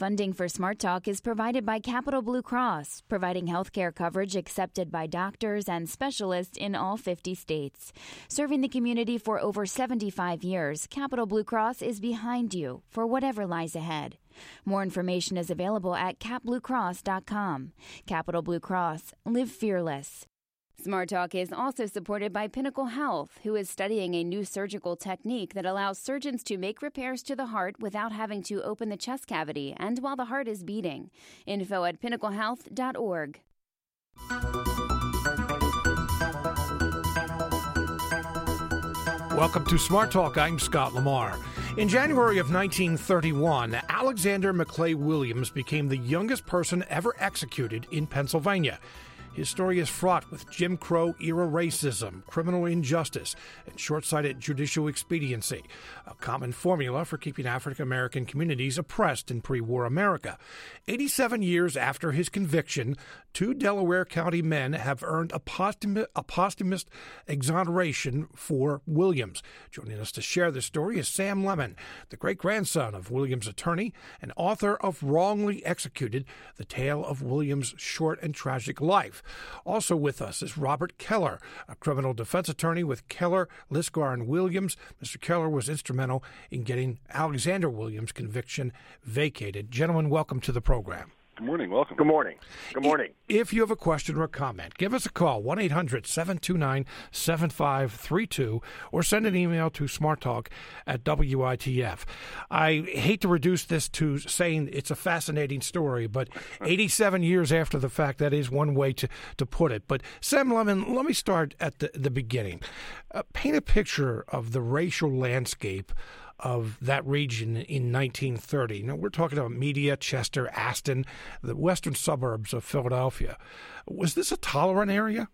Funding for Smart Talk is provided by Capital Blue Cross, providing health care coverage accepted by doctors and specialists in all 50 states. Serving the community for over 75 years, Capital Blue Cross is behind you for whatever lies ahead. More information is available at capbluecross.com. Capital Blue Cross, live fearless. Smart Talk is also supported by Pinnacle Health, who is studying a new surgical technique that allows surgeons to make repairs to the heart without having to open the chest cavity and while the heart is beating. Info at pinnaclehealth.org. Welcome to Smart Talk. I'm Scott Lamar. In January of 1931, Alexander McClay Williams became the youngest person ever executed in Pennsylvania. His story is fraught with Jim Crow era racism, criminal injustice, and short sighted judicial expediency, a common formula for keeping African American communities oppressed in pre war America. 87 years after his conviction, two Delaware County men have earned a posthumous, a posthumous exoneration for Williams. Joining us to share this story is Sam Lemon, the great grandson of Williams' attorney and author of Wrongly Executed The Tale of Williams' Short and Tragic Life. Also with us is Robert Keller, a criminal defense attorney with Keller, Lisgar, and Williams. Mr. Keller was instrumental in getting Alexander Williams' conviction vacated. Gentlemen, welcome to the program. Good morning. Welcome. Good morning. Good morning. If you have a question or a comment, give us a call, 1 800 729 7532, or send an email to smarttalk at WITF. I hate to reduce this to saying it's a fascinating story, but 87 years after the fact, that is one way to, to put it. But Sam Lemon, let me start at the, the beginning. Uh, paint a picture of the racial landscape of that region in 1930. Now, we're talking about Media, Chester, Aston, the western suburbs of Philadelphia. Was this a tolerant area?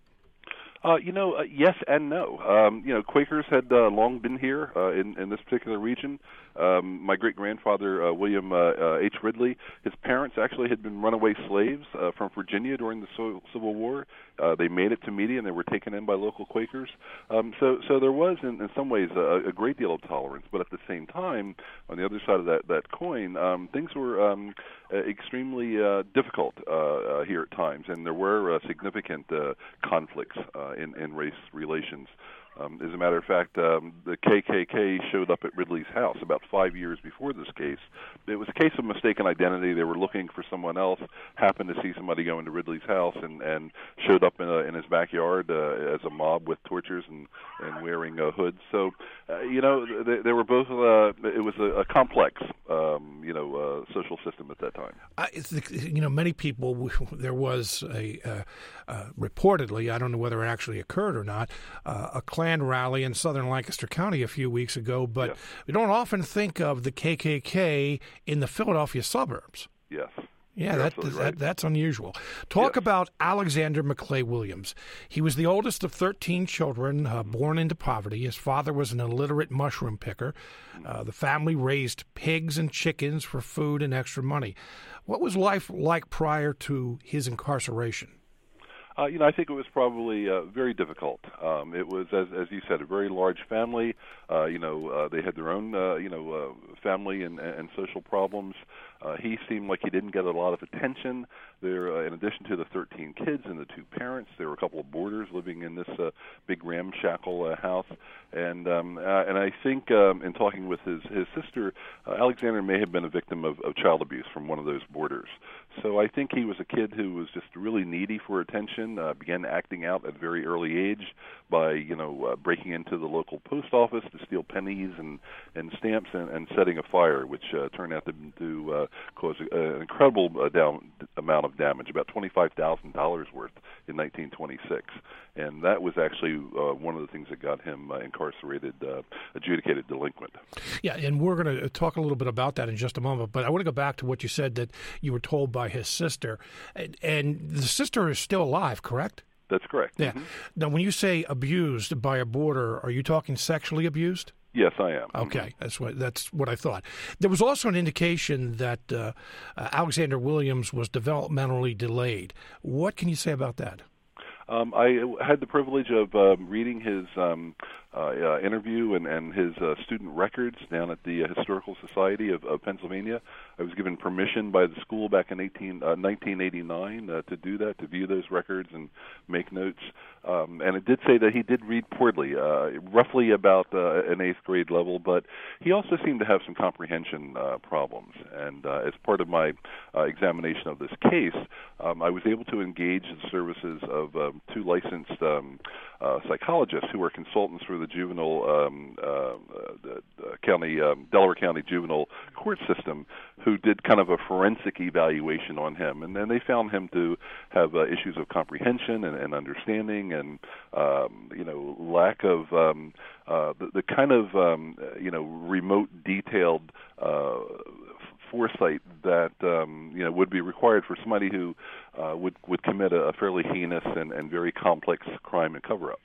Uh, you know, uh, yes and no. Um, you know, Quakers had uh, long been here uh, in in this particular region. Um, my great grandfather uh, William uh, uh, H. Ridley, his parents actually had been runaway slaves uh, from Virginia during the so- Civil War. Uh, they made it to Media and they were taken in by local Quakers. Um, so so there was in, in some ways a, a great deal of tolerance, but at the same time, on the other side of that that coin, um, things were um, uh, extremely uh, difficult uh, uh, here at times, and there were uh, significant uh, conflicts uh, in in race relations. Um, as a matter of fact, um, the KKK showed up at Ridley's house about five years before this case. It was a case of mistaken identity. They were looking for someone else, happened to see somebody go into Ridley's house, and and showed up in a, in his backyard uh, as a mob with torches and and wearing uh, hoods. So, uh, you know, they, they were both. Uh, it was a, a complex, um, you know, uh, social system at that time. You know, many people. There was a uh, uh, reportedly, I don't know whether it actually occurred or not, uh, a Rally in southern Lancaster County a few weeks ago. But Yes. we don't often think of the KKK in the Philadelphia suburbs. Yes. Yeah, that, absolutely that that's unusual. Talk Yes. about Alexander McClay Williams. He was the oldest of 13 children uh, born into poverty. His father was an illiterate mushroom picker. Uh, the family raised pigs and chickens for food and extra money. What was life like prior to his incarceration? Uh, you know, I think it was probably uh, very difficult. Um, it was, as as you said, a very large family. Uh, you know, uh, they had their own, uh, you know, uh, family and, and social problems. Uh, he seemed like he didn't get a lot of attention. There, uh, in addition to the 13 kids and the two parents, there were a couple of boarders living in this uh, big ramshackle uh, house. And um, uh, and I think um, in talking with his his sister, uh, Alexander may have been a victim of, of child abuse from one of those boarders. So I think he was a kid who was just really needy for attention. Uh, began acting out at a very early age by you know uh, breaking into the local post office to steal pennies and and stamps and, and setting a fire, which uh, turned out to, to uh, cause a, an incredible uh, down, amount of damage, about twenty five thousand dollars worth in 1926, and that was actually uh, one of the things that got him uh, incarcerated, uh, adjudicated delinquent. Yeah, and we're going to talk a little bit about that in just a moment. But I want to go back to what you said that you were told by his sister, and, and the sister is still alive, correct? That's correct. Yeah. Mhm. Now, when you say abused by a boarder, are you talking sexually abused? Yes, I am. Mhm. Okay, that's what that's what I thought. There was also an indication that uh, uh, Alexander Williams was developmentally delayed. What can you say about that? Um, I had the privilege of um, reading his um, uh, uh, interview and, and his uh, student records down at the uh, Historical Society of, of Pennsylvania. I was given permission by the school back in 18, uh, 1989 uh, to do that, to view those records and make notes. Um, and it did say that he did read poorly, roughly about an eighth grade level, but he also seemed to have some comprehension problems. And as part of my examination of this case, um, I was able to engage the services of um, two licensed um, psychologists who were consultants for the juvenile um, uh, the, the county um, Delaware County juvenile court system, who did kind of a forensic evaluation on him, and then they found him to have uh, issues of comprehension and, and understanding, and um, you know lack of um, uh, the, the kind of um, you know remote detailed uh, foresight that um, you know would be required for somebody who uh, would would commit a, fairly heinous and, and very complex crime and cover up.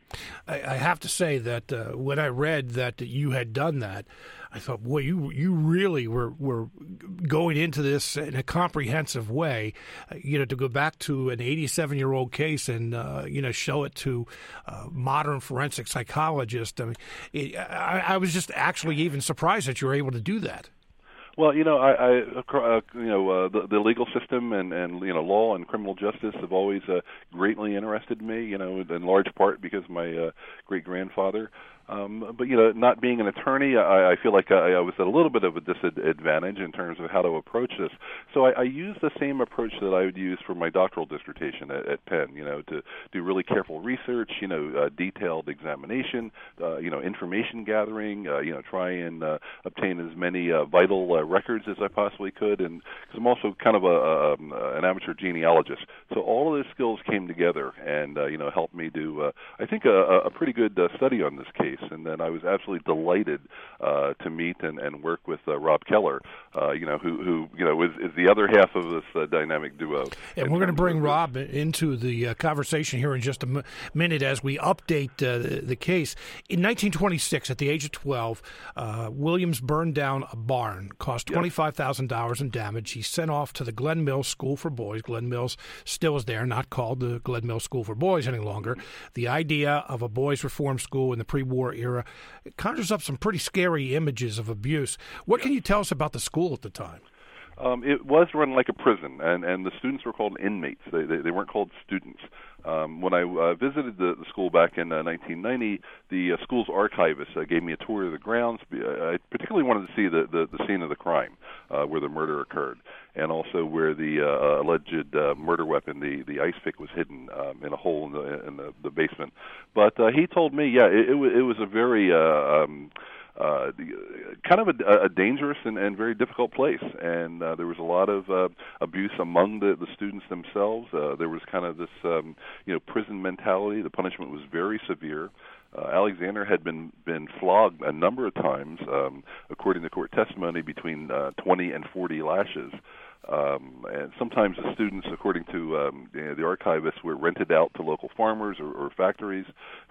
I, I have to say that uh, when I read that you had done that, I thought, boy, you you really were were going into this in a comprehensive way. Uh, you know, to go back to an 87 year old case and uh, you know show it to uh, modern forensic psychologists. I mean, it, I, I was just actually even surprised that you were able to do that. Well, you know, I, I uh, you know, uh, the, the legal system and and you know, law and criminal justice have always uh, greatly interested me. You know, in large part because my uh, great grandfather um, but you know, not being an attorney, I, I feel like I, I was at a little bit of a disadvantage in terms of how to approach this. So I, I used the same approach that I would use for my doctoral dissertation at, at Penn. You know, to do really careful research, you know, uh, detailed examination, uh, you know, information gathering, uh, you know, try and uh, obtain as many uh, vital uh, records as I possibly could, and because I'm also kind of a, a um, an amateur genealogist, so all of those skills came together and uh, you know helped me do, uh, I think, a, a pretty good uh, study on this case and then I was absolutely delighted uh, to meet and, and work with uh, Rob Keller, uh, you know, who, who you know is, is the other half of this uh, dynamic duo. And we're going to bring Rob into the uh, conversation here in just a m- minute as we update uh, the, the, case. In 1926, at the age of 12, uh, Williams burned down a barn, cost $25,000 in damage. He's sent off to the Glen Mills School for Boys. Glen Mills still is there, not called the Glen Mills School for Boys any longer. The idea of a boys' reform school in the pre-war era it conjures up some pretty scary images of abuse. What can you tell us about the school at the time? Um, it was run like a prison, and and the students were called inmates. They they, they weren't called students. Um, when I uh, visited the, the school back in uh, 1990, the uh, school's archivist uh, gave me a tour of the grounds. I particularly wanted to see the the, the scene of the crime, uh, where the murder occurred, and also where the uh, alleged uh, murder weapon, the the ice pick, was hidden um, in a hole in the in the, the basement. But uh, he told me, yeah, it, it was it was a very uh, um, uh, kind of a, a dangerous and, and very difficult place. And uh, there was a lot of uh, abuse among the, the students themselves. Uh, there was kind of this, um, you know, prison mentality. The punishment was very severe. Uh, Alexander had been been flogged a number of times, um, according to court testimony, between uh, 20 and 40 lashes. Um, and sometimes the students, according to um, you know, the archivists, were rented out to local farmers or, or factories.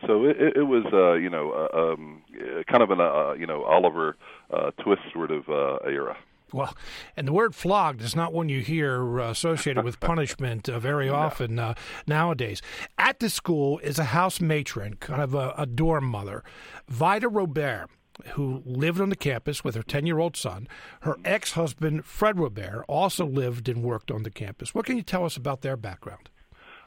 So it, it, was, uh, you know, uh, um, kind of an, uh, you know, Oliver uh, Twist sort of uh, era. Well, and the word flogged is not one you hear uh, associated with punishment uh, very often uh, nowadays. At the school is a house matron, kind of a, a dorm mother, Vida Robare who lived on the campus with her 10 year old son. Her ex husband, Fred Robare, also lived and worked on the campus. What can you tell us about their background?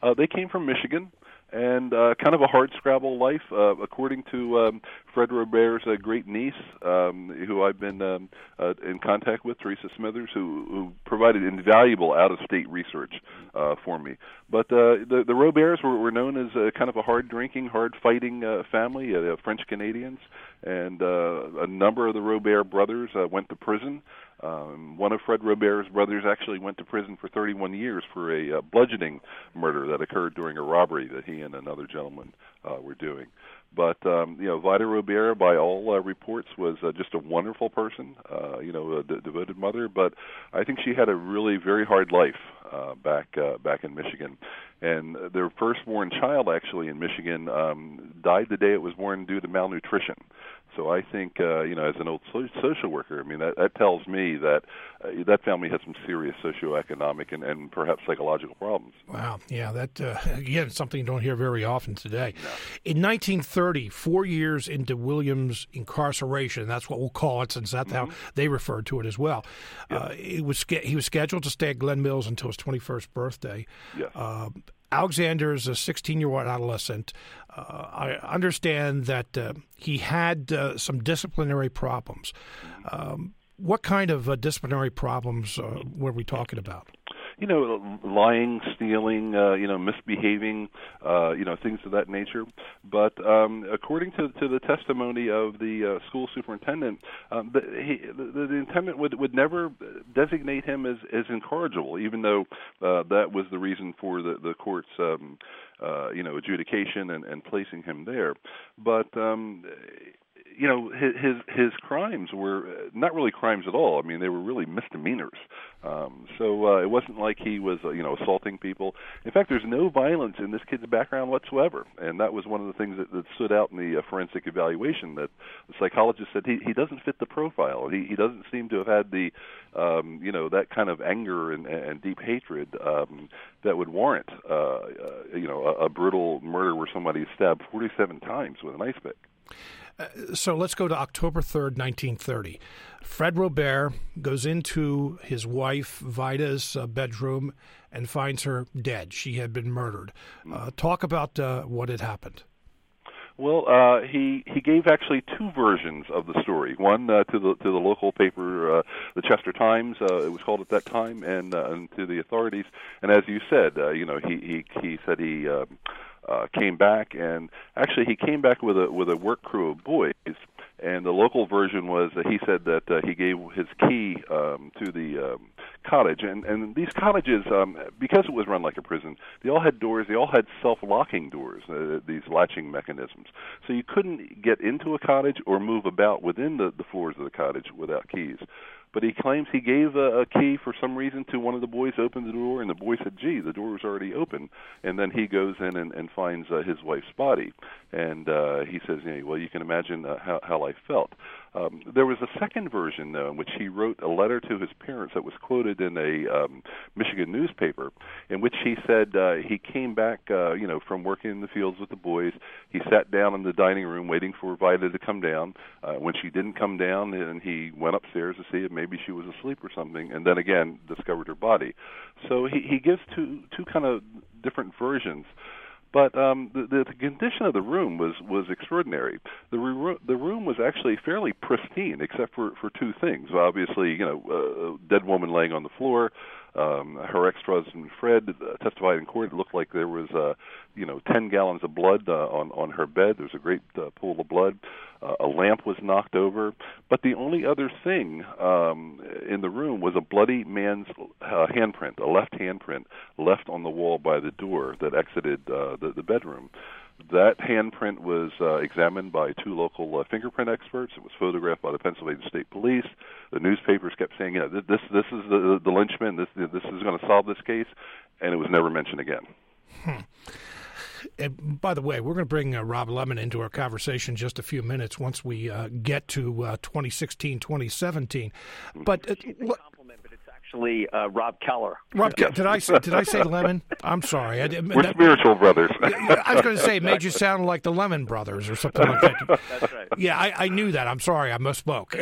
Uh, they came from Michigan and uh, kind of a hard scrabble life, uh, according to um, Fred Robare's uh, great niece, um, who I've been um, uh, in contact with, Teresa Smithers, who, who provided invaluable out-of-state research uh, for me. But uh, the, the Robares were, were known as uh, kind of a hard-drinking, hard-fighting uh, family, uh, French Canadians, and uh, a number of the Robare brothers uh, went to prison. Um, one of Fred Robare's brothers actually went to prison for 31 years for a uh, bludgeoning murder that occurred during a robbery that he and another gentleman uh, were doing. But um, you know, Vida Robare, by all uh, reports, was uh, just a wonderful person. Uh, you know, a devoted mother. But I think she had a really very hard life uh, back uh, back in Michigan. And their firstborn child, actually in Michigan, um, died the day it was born due to malnutrition. So I think, uh, you know, as an old so- social worker, I mean, that, that tells me that uh, that family has some serious socioeconomic and, and perhaps psychological problems. Wow. Yeah, that, uh, again, something you don't hear very often today. No. In 1930, 1930, four years into Williams' incarceration, that's what we'll call it, since that's mm-hmm. how they referred to it as well. Yeah. Uh, he was he was scheduled to stay at Glen Mills until his 21st birthday. Yes. Alexander is a 16 year old adolescent. Uh, I understand that uh, he had uh, some disciplinary problems. Um, what kind of uh, disciplinary problems uh, were we talking about? You know, lying, stealing, uh, you know, misbehaving, uh, you know, things of that nature. But um, according to to the testimony of the uh, school superintendent, um, the, he, the, the intendant would would never designate him as as incorrigible, even though uh, that was the reason for the the court's. Um, uh, you know, adjudication and, and placing him there, but um, you know his his crimes were not really crimes at all. I mean, they were really misdemeanors. Um, so uh, it wasn't like he was uh, you know assaulting people. In fact, there's no violence in this kid's background whatsoever, and that was one of the things that, that stood out in the uh, forensic evaluation. That the psychologist said he he doesn't fit the profile. He he doesn't seem to have had the um, you know that kind of anger and, and deep hatred um, that would warrant uh, uh, you know a, a brutal murder where somebody stabbed 47 times with an ice pick. Uh, so let's go to October 3rd, 1930. Fred Robare goes into his wife Vida's uh, bedroom and finds her dead. She had been murdered. Uh, talk about uh, what had happened. Well, uh, he he gave actually two versions of the story. One uh, to the to the local paper, uh, the Chester Times, uh, it was called at that time, and, uh, and to the authorities. And as you said, uh, you know, he he he said he. Uh, uh, came back, and actually he came back with a with a work crew of boys. And the local version was that he said that uh, he gave his key um, to the um, cottage, and and these cottages, um, because it was run like a prison, they all had doors. They all had self-locking doors, uh, these latching mechanisms. So you couldn't get into a cottage or move about within the, the floors of the cottage without keys but he claims he gave a, a key for some reason to one of the boys opened the door, and the boy said, "Gee, the door was already open." And then he goes in and, and finds uh, his wife's body, and uh, he says, "Well, you can imagine uh, how how I felt." Um, there was a second version, though, in which he wrote a letter to his parents that was quoted in a um, Michigan newspaper, in which he said uh, he came back, uh, you know, from working in the fields with the boys. He sat down in the dining room waiting for Vida to come down. Uh, when she didn't come down, and he went upstairs to see if maybe she was asleep or something, and then again discovered her body. So he, he gives two two kind of different versions. But um, the, the condition of the room was was extraordinary. The re- the room was actually fairly pristine, except for for two things. Obviously, you know, a dead woman laying on the floor. Um, her ex-husband Fred uh, testified in court. It looked like there was, uh, you know, 10 gallons of blood uh, on on her bed. There was a great uh, pool of blood. Uh, a lamp was knocked over, but the only other thing um, in the room was a bloody man's uh, handprint, a left handprint left on the wall by the door that exited uh, the, the bedroom. That handprint was uh, examined by two local uh, fingerprint experts. It was photographed by the Pennsylvania State Police. The newspapers kept saying, "You know, this this is the the linchpin. This this is going to solve this case," and it was never mentioned again. Hmm. And by the way, we're going to bring uh, Rob Lemon into our conversation just a few minutes once we uh, get to uh, 2016, 2017. But uh, actually uh, Rob Keller. Rob, yes. did I say, did I say Lemon? I'm sorry. I, We're that, spiritual brothers. I was going to say it made you sound like the Lemon Brothers or something like that. That's right. Yeah, I, I knew that. I'm sorry, I misspoke.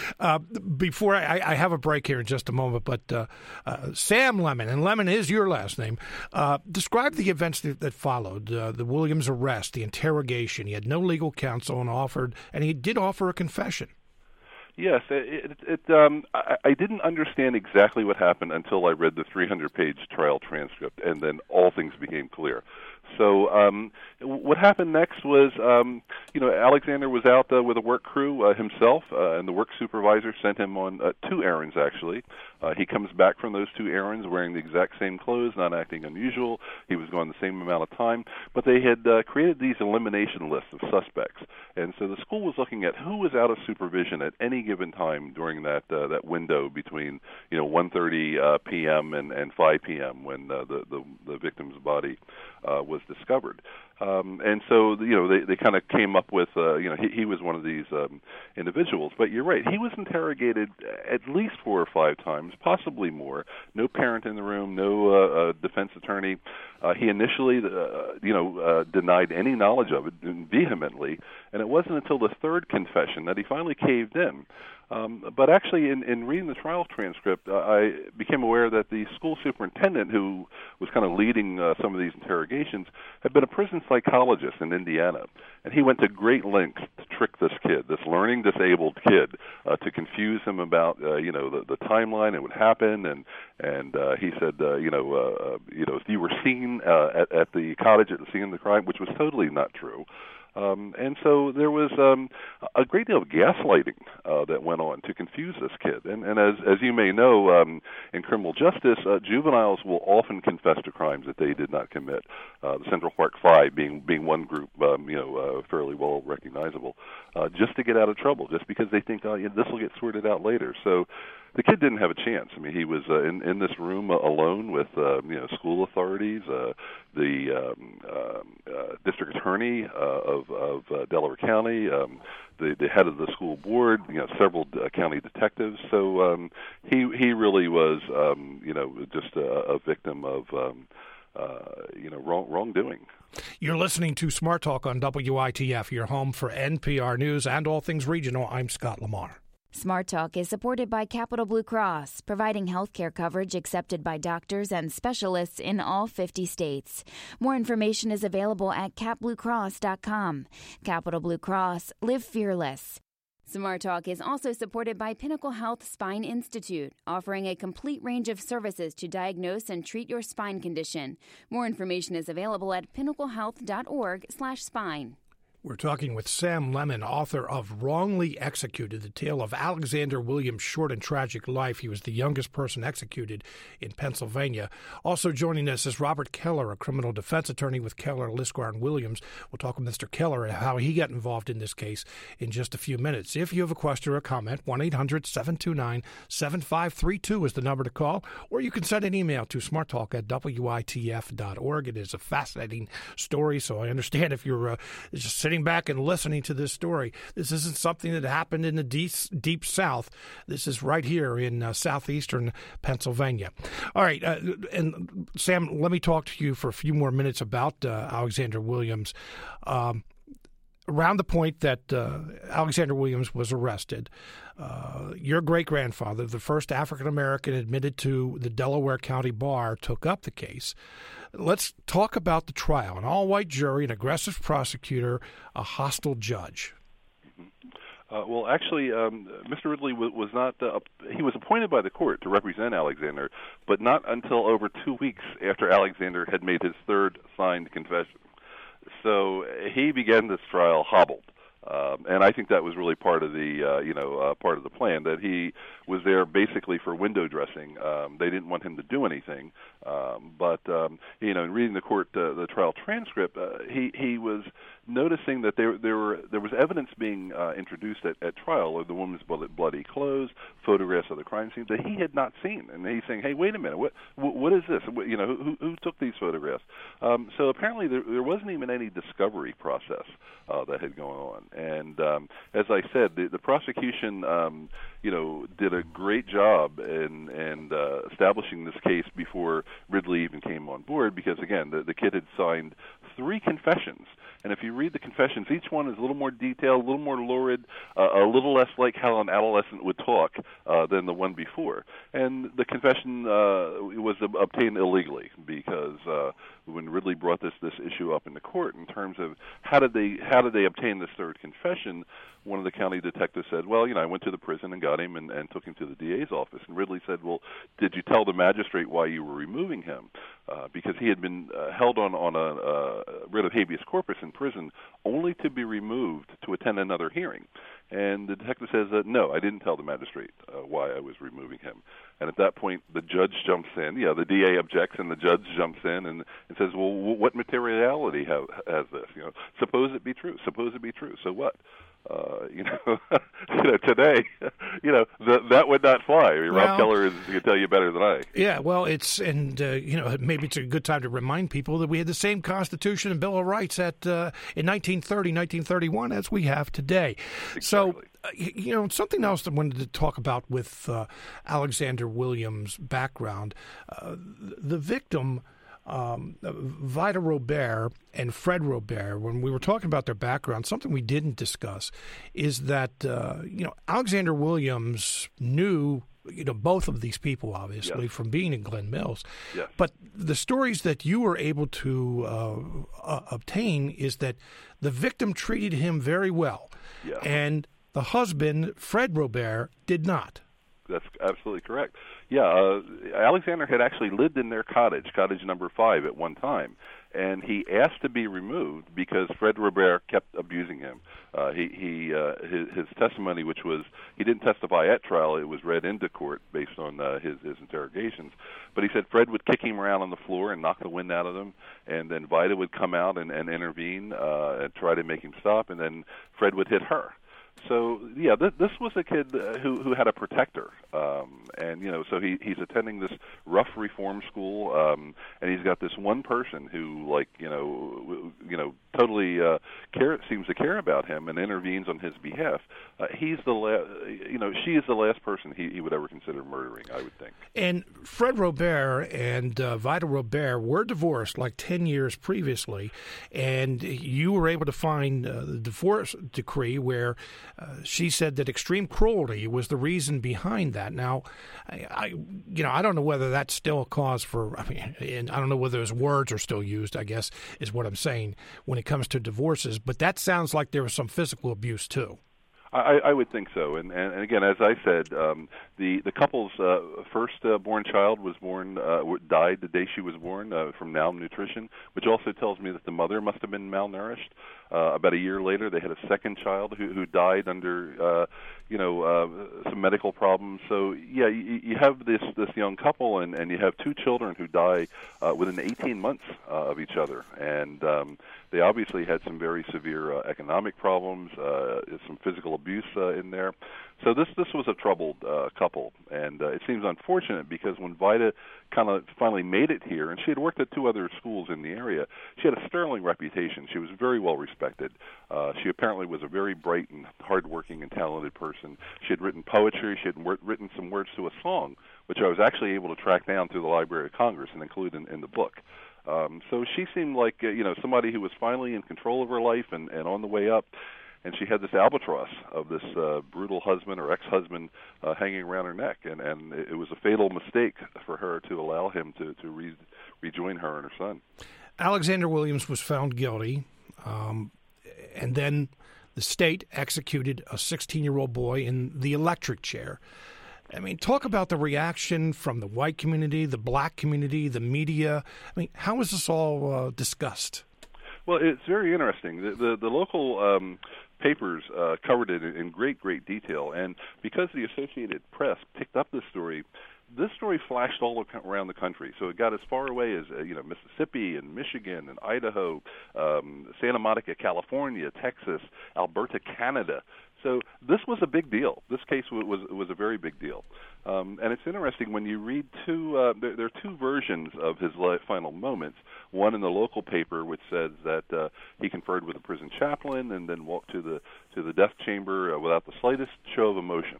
uh, before I, I, have a break here in just a moment, but uh, uh Sam Lemon, and Lemon is your last name. Uh, describe the events that, that followed: uh, the Williams arrest, the interrogation. He had no legal counsel and offered, and he did offer a confession. Yes, it, it, um, I, I didn't understand exactly what happened until I read the 300-page trial transcript, and then all things became clear. So um, what happened next was, um, you know, Alexander was out uh, with a work crew uh, himself, uh, and the work supervisor sent him on uh, two errands. Actually, uh, he comes back from those two errands wearing the exact same clothes, not acting unusual. He was gone the same amount of time, but they had uh, created these elimination lists of suspects, and so the school was looking at who was out of supervision at any given time during that uh, that window between you know 1:30 uh, p.m. and and 5 p.m. when uh, the, the the victim's body uh, was discovered. Um, and so, you know, they, they kind of came up with, uh, you know, he, he was one of these um, individuals. But you're right, he was interrogated at least four or five times, possibly more. No parent in the room, no uh, uh, defense attorney. Uh, he initially, uh, you know, uh, denied any knowledge of it vehemently, and it wasn't until the third confession that he finally caved in. Um, but actually, in, in reading the trial transcript, uh, I became aware that the school superintendent, who was kind of leading uh, some of these interrogations, had been a prison psychologist in Indiana, and he went to great lengths to trick this kid, this learning disabled kid, uh, to confuse him about, uh, you know, the, the timeline and what happened, and and uh, he said, uh, you know, uh, uh you know, if you were seen uh, at, at the cottage at the scene of the crime, which was totally not true. Um, and so there was um, a great deal of gaslighting uh, that went on to confuse this kid. And, and as, as you may know, um, in criminal justice, uh, juveniles will often confess to crimes that they did not commit. Uh, the Central Park Five being being one group, um, you know, uh, fairly well recognizable, uh, just to get out of trouble, just because they think, oh, yeah, this will get sorted out later. So the kid didn't have a chance. I mean, he was uh, in in this room alone with uh, you know school authorities, uh, the um, uh, uh, district attorney uh, of of uh, Delaware County, um, the the head of the school board, you know, several uh, county detectives. So um, he he really was um, you know just a, a victim of. Um, uh, you know, wrong, wrongdoing. You're listening to Smart Talk on WITF, your home for NPR News and all things regional. I'm Scott Lamar. Smart Talk is supported by Capital Blue Cross, providing healthcare coverage accepted by doctors and specialists in all 50 states. More information is available at capbluecross.com. Capital Blue Cross, live fearless. Smart Talk is also supported by Pinnacle Health Spine Institute, offering a complete range of services to diagnose and treat your spine condition. More information is available at pinnaclehealth.org/spine. We're talking with Sam Lemon, author of Wrongly Executed, the tale of Alexander Williams' short and tragic life. He was the youngest person executed in Pennsylvania. Also joining us is Robert Keller, a criminal defense attorney with Keller, Lisgar, and Williams. We'll talk with Mr. Keller and how he got involved in this case in just a few minutes. If you have a question or a comment, 1 800 729 7532 is the number to call, or you can send an email to smarttalk at witf.org. It is a fascinating story, so I understand if you're uh, just sitting back and listening to this story. This isn't something that happened in the deep, deep South. This is right here in uh, southeastern Pennsylvania. All right, uh, and Sam, let me talk to you for a few more minutes about uh, Alexander Williams. Um, around the point that uh, Alexander Williams was arrested, uh, your great grandfather, the first African American admitted to the Delaware County Bar, took up the case. Let's talk about the trial. An all white jury, an aggressive prosecutor, a hostile judge. Uh, well, actually, um, Mr. Ridley was, was not. Uh, he was appointed by the court to represent Alexander, but not until over two weeks after Alexander had made his third signed confession. So he began this trial hobbled. Um, and I think that was really part of the uh, you know uh, part of the plan that he was there basically for window dressing. Um, they didn't want him to do anything, um, but um, you know, in reading the court uh, the trial transcript, uh, he he was noticing that there there were there was evidence being uh, introduced at, at trial of the woman's bloody clothes, photographs of the crime scene that he had not seen, and he's saying, "Hey, wait a minute, what what, what is this? You know, who who took these photographs?" Um, so apparently there there wasn't even any discovery process uh, that had gone on, and um, as I said, the, the prosecution, um, you know, did a great job in in uh, establishing this case before Ridley even came on board, because again, the the kid had signed three confessions and if you read the confessions, each one is a little more detailed, a little more lurid, uh, a little less like how an adolescent would talk uh, than the one before. And the confession uh, was obtained illegally because uh, when Ridley brought this this issue up in the court in terms of how did they how did they obtain this third confession, one of the county detectives said, "Well, you know, I went to the prison and got him and, and took him to the DA's office." And Ridley said, "Well, did you tell the magistrate why you were removing him?" Uh, because he had been uh, held on on a uh, writ of habeas corpus in prison only to be removed to attend another hearing. And the detective says that no, I didn't tell the magistrate uh, why I was removing him. And at that point, the judge jumps in. Yeah, the DA objects, and the judge jumps in and, and says, "Well, what materiality have, has this? You know, suppose it be true. Suppose it be true. So what?" Uh, you know, you know, today, you know, that that would not fly. I mean, Well- Rob Keller is can tell you better than I. Yeah, well, it's and uh, you know maybe it's a good time to remind people that we had the same Constitution and Bill of Rights at uh, in 1930, 1931 as we have today. So. Exactly. Uh, y- you know, something else that I wanted to talk about with uh, Alexander Williams' background. Uh, the victim, um, Vida Robare and Fred Robare, when we were talking about their background, something we didn't discuss is that, uh, you know, Alexander Williams knew. You know both of these people, obviously, Yes. from being in Glen Mills. Yes. But the stories that you were able to uh, uh, obtain is that the victim treated him very well, Yeah. and the husband, Fred Robare, did not. That's absolutely correct. Yeah, uh, Alexander had actually lived in their cottage, cottage number five, at one time, and he asked to be removed because Fred Robare kept abusing him. Uh, he he uh, his, his testimony, which was he didn't testify at trial, it was read into court based on uh, his his interrogations. But he said Fred would kick him around on the floor and knock the wind out of him, and then Vida would come out and, and intervene uh, and try to make him stop, and then Fred would hit her. So yeah, th- this was a kid uh, who who had a protector, um, and you know, so he he's attending this rough reform school, um, and he's got this one person who, like you know, you know, totally uh, care seems to care about him and intervenes on his behalf. Uh, he's the la- you know, she is the last person he, he would ever consider murdering. I would think. And Fred Robare and uh, Vida Robare were divorced like 10 years previously, and you were able to find uh, the divorce decree where uh, she said that extreme cruelty was the reason behind that. Now, I, I, you know, I don't know whether that's still a cause for, I mean, and I don't know whether those words are still used, I guess, is what I'm saying when it comes to divorces, but that sounds like there was some physical abuse too. I, I would think so, and, and, again, as I said, um, the the couple's uh, first uh, born child was born uh, died the day she was born uh, from malnutrition, which also tells me that the mother must have been malnourished. Uh, about a year later, they had a second child who who died under uh, you know uh, some medical problems. So yeah, you, you have this this young couple, and and you have two children who die uh, within 18 months uh, of each other, and um, they obviously had some very severe uh, economic problems, uh, some physical abuse uh, in there. So this this was a troubled uh, couple, and uh, it seems unfortunate because when Vida kind of finally made it here, and she had worked at two other schools in the area, she had a sterling reputation. She was very well respected. Uh, she apparently was a very bright and hardworking and talented person. She had written poetry. She had written some words to a song, which I was actually able to track down through the Library of Congress and include in, in the book. Um, so she seemed like uh, you know somebody who was finally in control of her life and, and on the way up. And she had this albatross of this uh, brutal husband or ex-husband uh, hanging around her neck, and and it was a fatal mistake for her to allow him to to re- rejoin her and her son. Alexander Williams was found guilty, um, and then the state executed a 16 year old boy in the electric chair. I mean, talk about the reaction from the white community, the black community, the media. I mean, how was this all uh, discussed? Well, it's very interesting. The the, the local um, papers uh, covered it in great great detail, and because the Associated Press picked up this story, this story flashed all around the country. So it got as far away as uh, you know Mississippi and Michigan and Idaho, um, Santa Monica, California, Texas, Alberta, Canada. So this was a big deal. This case was was, a very big deal, um, and it's interesting when you read two. Uh, there, there are two versions of his final moments. One in the local paper, which says that uh, he conferred with a prison chaplain and then walked to the to the death chamber uh, without the slightest show of emotion.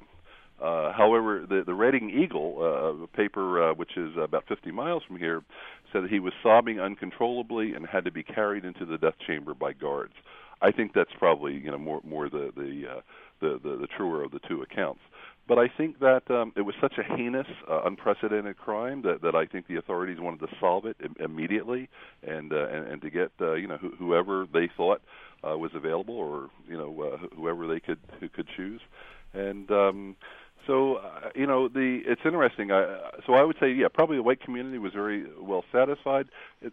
Uh, however, the, the Reading Eagle, uh, paper uh, which is about 50 miles from here, said that he was sobbing uncontrollably and had to be carried into the death chamber by guards. I think that's probably you know more more the the uh, the, the the truer of the two accounts. But I think that um, it was such a heinous, uh, unprecedented crime that, that I think the authorities wanted to solve it Im- immediately, and, uh, and and to get uh, you know wh- whoever they thought uh, was available, or you know uh, whoever they could who could choose, and um, so uh, you know the it's interesting. I, so I would say yeah, probably the white community was very well satisfied.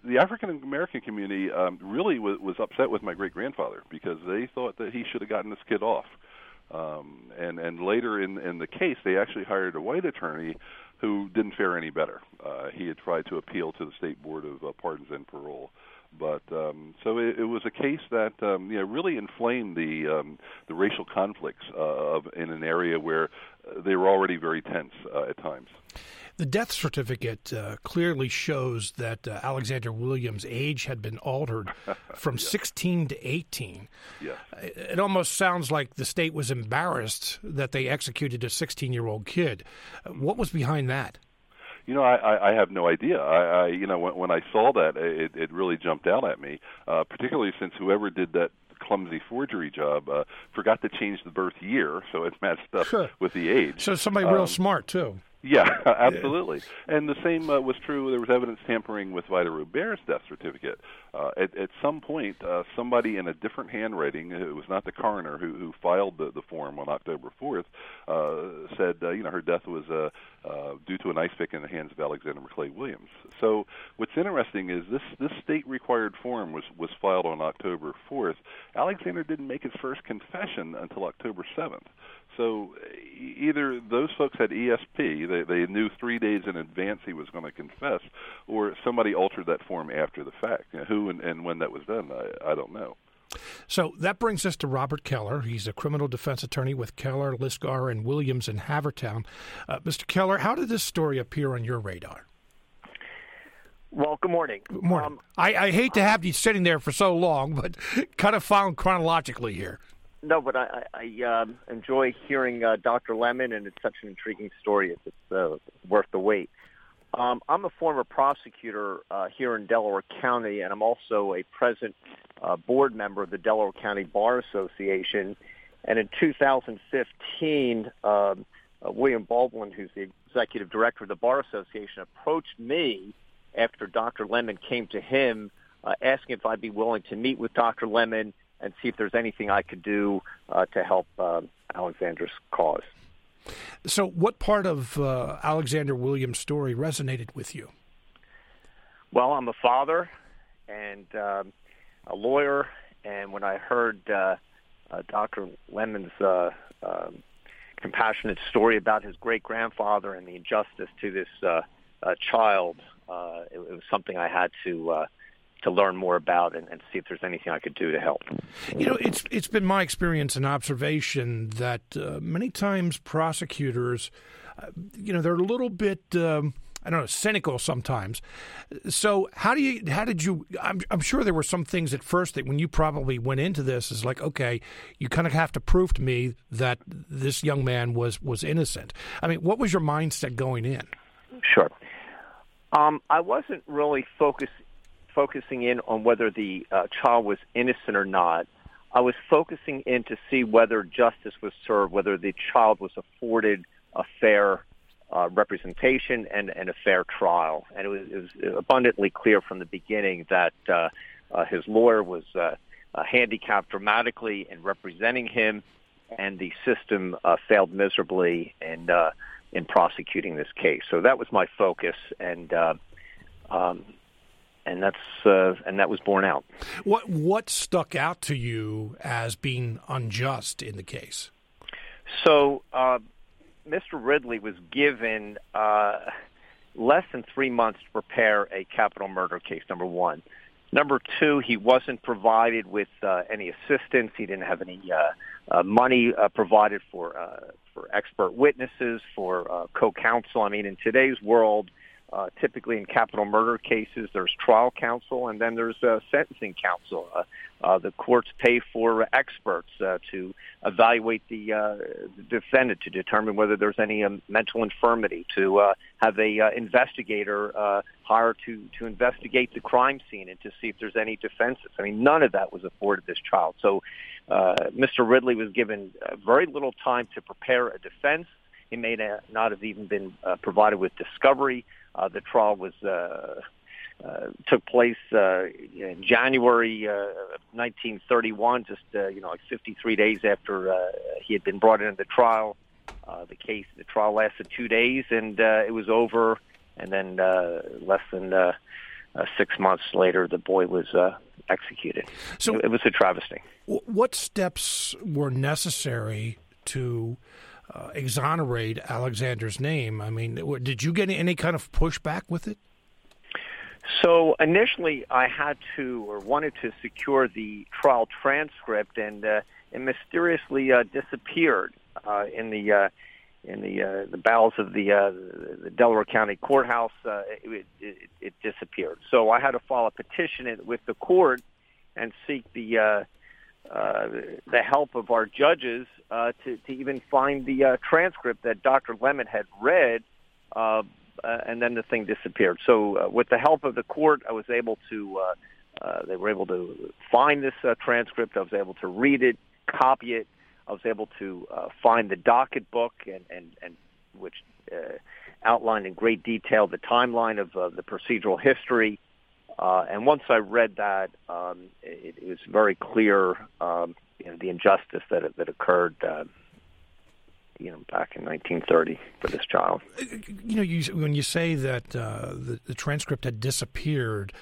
The African American community um, really was, was upset with my great grandfather because they thought that he should have gotten this kid off. Um, and and later in in the case, they actually hired a white attorney who didn't fare any better. Uh, he had tried to appeal to the state board of uh, pardons and parole, but um, so it, it was a case that um, you know really inflamed the um, the racial conflicts uh, of in an area where uh, they were already very tense uh, at times. The death certificate uh, clearly shows that uh, Alexander Williams' age had been altered from 16 to 18. Yes. It almost sounds like the state was embarrassed that they executed a 16 year old kid. What was behind that? You know, I, I have no idea. I, I you know, when, when I saw that, it, it really jumped out at me, uh, particularly since whoever did that clumsy forgery job uh, forgot to change the birth year, so it matched up Sure. with the age. So somebody real Um, smart too. Yeah, absolutely. And the same uh, was true. There was evidence tampering with Vida Robare's death certificate. Uh, at, at some point, uh, somebody in a different handwriting, it was not the coroner who, who filed the, the form on October 4th, uh, said, uh, you know, her death was uh, uh, due to an ice pick in the hands of Alexander McClay Williams. So what's interesting is this, this state-required form was, was filed on October 4th. Alexander didn't make his first confession until October 7th. So e- either those folks had ESP, they, they knew three days in advance he was going to confess, or somebody altered that form after the fact. You know, who and, and when that was done, I, I don't know. So that brings us to Robert Keller. He's a criminal defense attorney with Keller, Lisgar, and Williams in Havertown. Uh, Mr. Keller, how did this story appear on your radar? Well, good morning. Good morning. Um, I, I hate to have you sitting there for so long, but kind of found chronologically here. No, but I, I um, enjoy hearing uh, Dr. Lemon, and it's such an intriguing story. It's, it's uh, worth the wait. Um, I'm a former prosecutor uh, here in Delaware County, and I'm also a present uh, board member of the Delaware County Bar Association. And in 2015, um, uh, William Baldwin, who's the executive director of the Bar Association, approached me after Dr. Lemon came to him uh, asking if I'd be willing to meet with Dr. Lemon and see if there's anything I could do uh, to help uh, Alexander's cause. So, what part of uh, Alexander Williams' story resonated with you? Well, I'm a father and um, a lawyer, and when I heard uh, uh, Dr. Lemon's uh, um compassionate story about his great grandfather and the injustice to this uh, uh, child, uh, it, it was something I had to uh, to learn more about and, and see if there's anything I could do to help. You know, it's it's been my experience and observation that uh, many times prosecutors, uh, you know, they're a little bit. Um, I don't know, cynical sometimes. So, how do you? How did you? I'm, I'm sure there were some things at first that when you probably went into this is like, okay, you kind of have to prove to me that this young man was was innocent. I mean, what was your mindset going in? Sure. Um, I wasn't really focus, focusing in on whether the uh, child was innocent or not. I was focusing in to see whether justice was served, whether the child was afforded a fair uh, representation and, and a fair trial. And it was, it was abundantly clear from the beginning that uh, uh, his lawyer was uh, uh, handicapped dramatically in representing him, and the system uh, failed miserably in uh, in prosecuting this case. So that was my focus, and uh, um, and that's uh, and that was borne out. What what stuck out to you as being unjust in the case? So uh, Mr. Ridley was given uh, less than three months to prepare a capital murder case. Number one. Number two, he wasn't provided with uh, any assistance. He didn't have any uh, uh, money uh, provided for uh, for expert witnesses, for uh, co-counsel. I mean, in today's world, uh, typically in capital murder cases, there's trial counsel and then there's uh, sentencing counsel. Uh, uh, the courts pay for experts uh, to evaluate the, uh, the defendant to determine whether there's any um, mental infirmity, to uh, have a uh, investigator uh, hired to to investigate the crime scene and to see if there's any defenses. I mean, none of that was afforded this child. So, uh, Mr. Ridley was given uh, very little time to prepare a defense. He may not have even been uh, provided with discovery. Uh, the trial was uh, uh, took place uh, in January uh, 1931, just uh, you know, like 53 days after uh, he had been brought into the trial. Uh, the case, the trial lasted two days, and uh, it was over. And then uh, less than uh, uh, six months later, the boy was uh, executed. So- it, it was a travesty. Wh- What steps were necessary to uh, exonerate Alexander's name. I mean, did you get any kind of pushback with it? So initially, I had to or wanted to secure the trial transcript, and uh, it mysteriously uh, disappeared uh, in the uh, in the uh, the bowels of the uh, the Delaware County Courthouse. Uh, it, it, it disappeared. So I had to file a petition with the court and seek the uh, uh, the help of our judges uh, to, to even find the uh, transcript that Dr. Lemon had read, uh, uh, and then the thing disappeared. So, uh, with the help of the court, I was able to. Uh, uh, they were able to find this uh, transcript. I was able to read it, copy it. I was able to uh, find the docket book, and and and which uh, outlined in great detail the timeline of uh, the procedural history. Uh, and once I read that, um, it, it was very clear um, you know, the injustice that that occurred. Uh, you know, back in 1930 for this child. You know, you, when you say that uh, the, the, transcript had disappeared,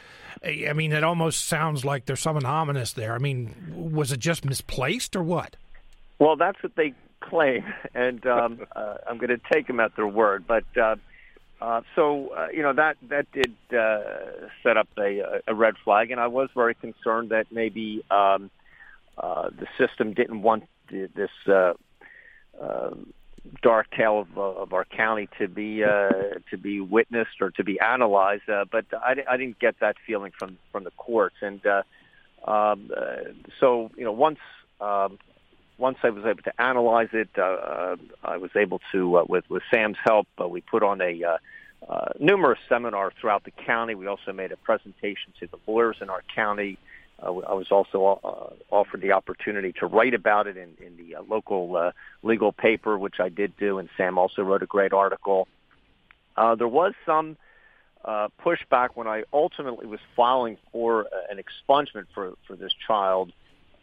I mean, it almost sounds like there's something ominous there. I mean, was it just misplaced or what? Well, that's what they claim, and um, uh, I'm going to take them at their word. But uh, uh, so uh, you know that that did uh, set up a, a red flag, and I was very concerned that maybe um, uh, the system didn't want this uh, uh, dark tale of, uh, of our county to be uh, to be witnessed or to be analyzed. Uh, but I, I didn't get that feeling from from the courts, and uh, um, uh, so you know once. Um, once I was able to analyze it, uh, uh, I was able to, uh, with with Sam's help, uh, we put on a uh, uh, numerous seminars throughout the county. We also made a presentation to the lawyers in our county. Uh, I was also uh, offered the opportunity to write about it in, in the uh, local uh, legal paper, which I did do, and Sam also wrote a great article. Uh, there was some uh, pushback when I ultimately was filing for uh, an expungement for, for this child.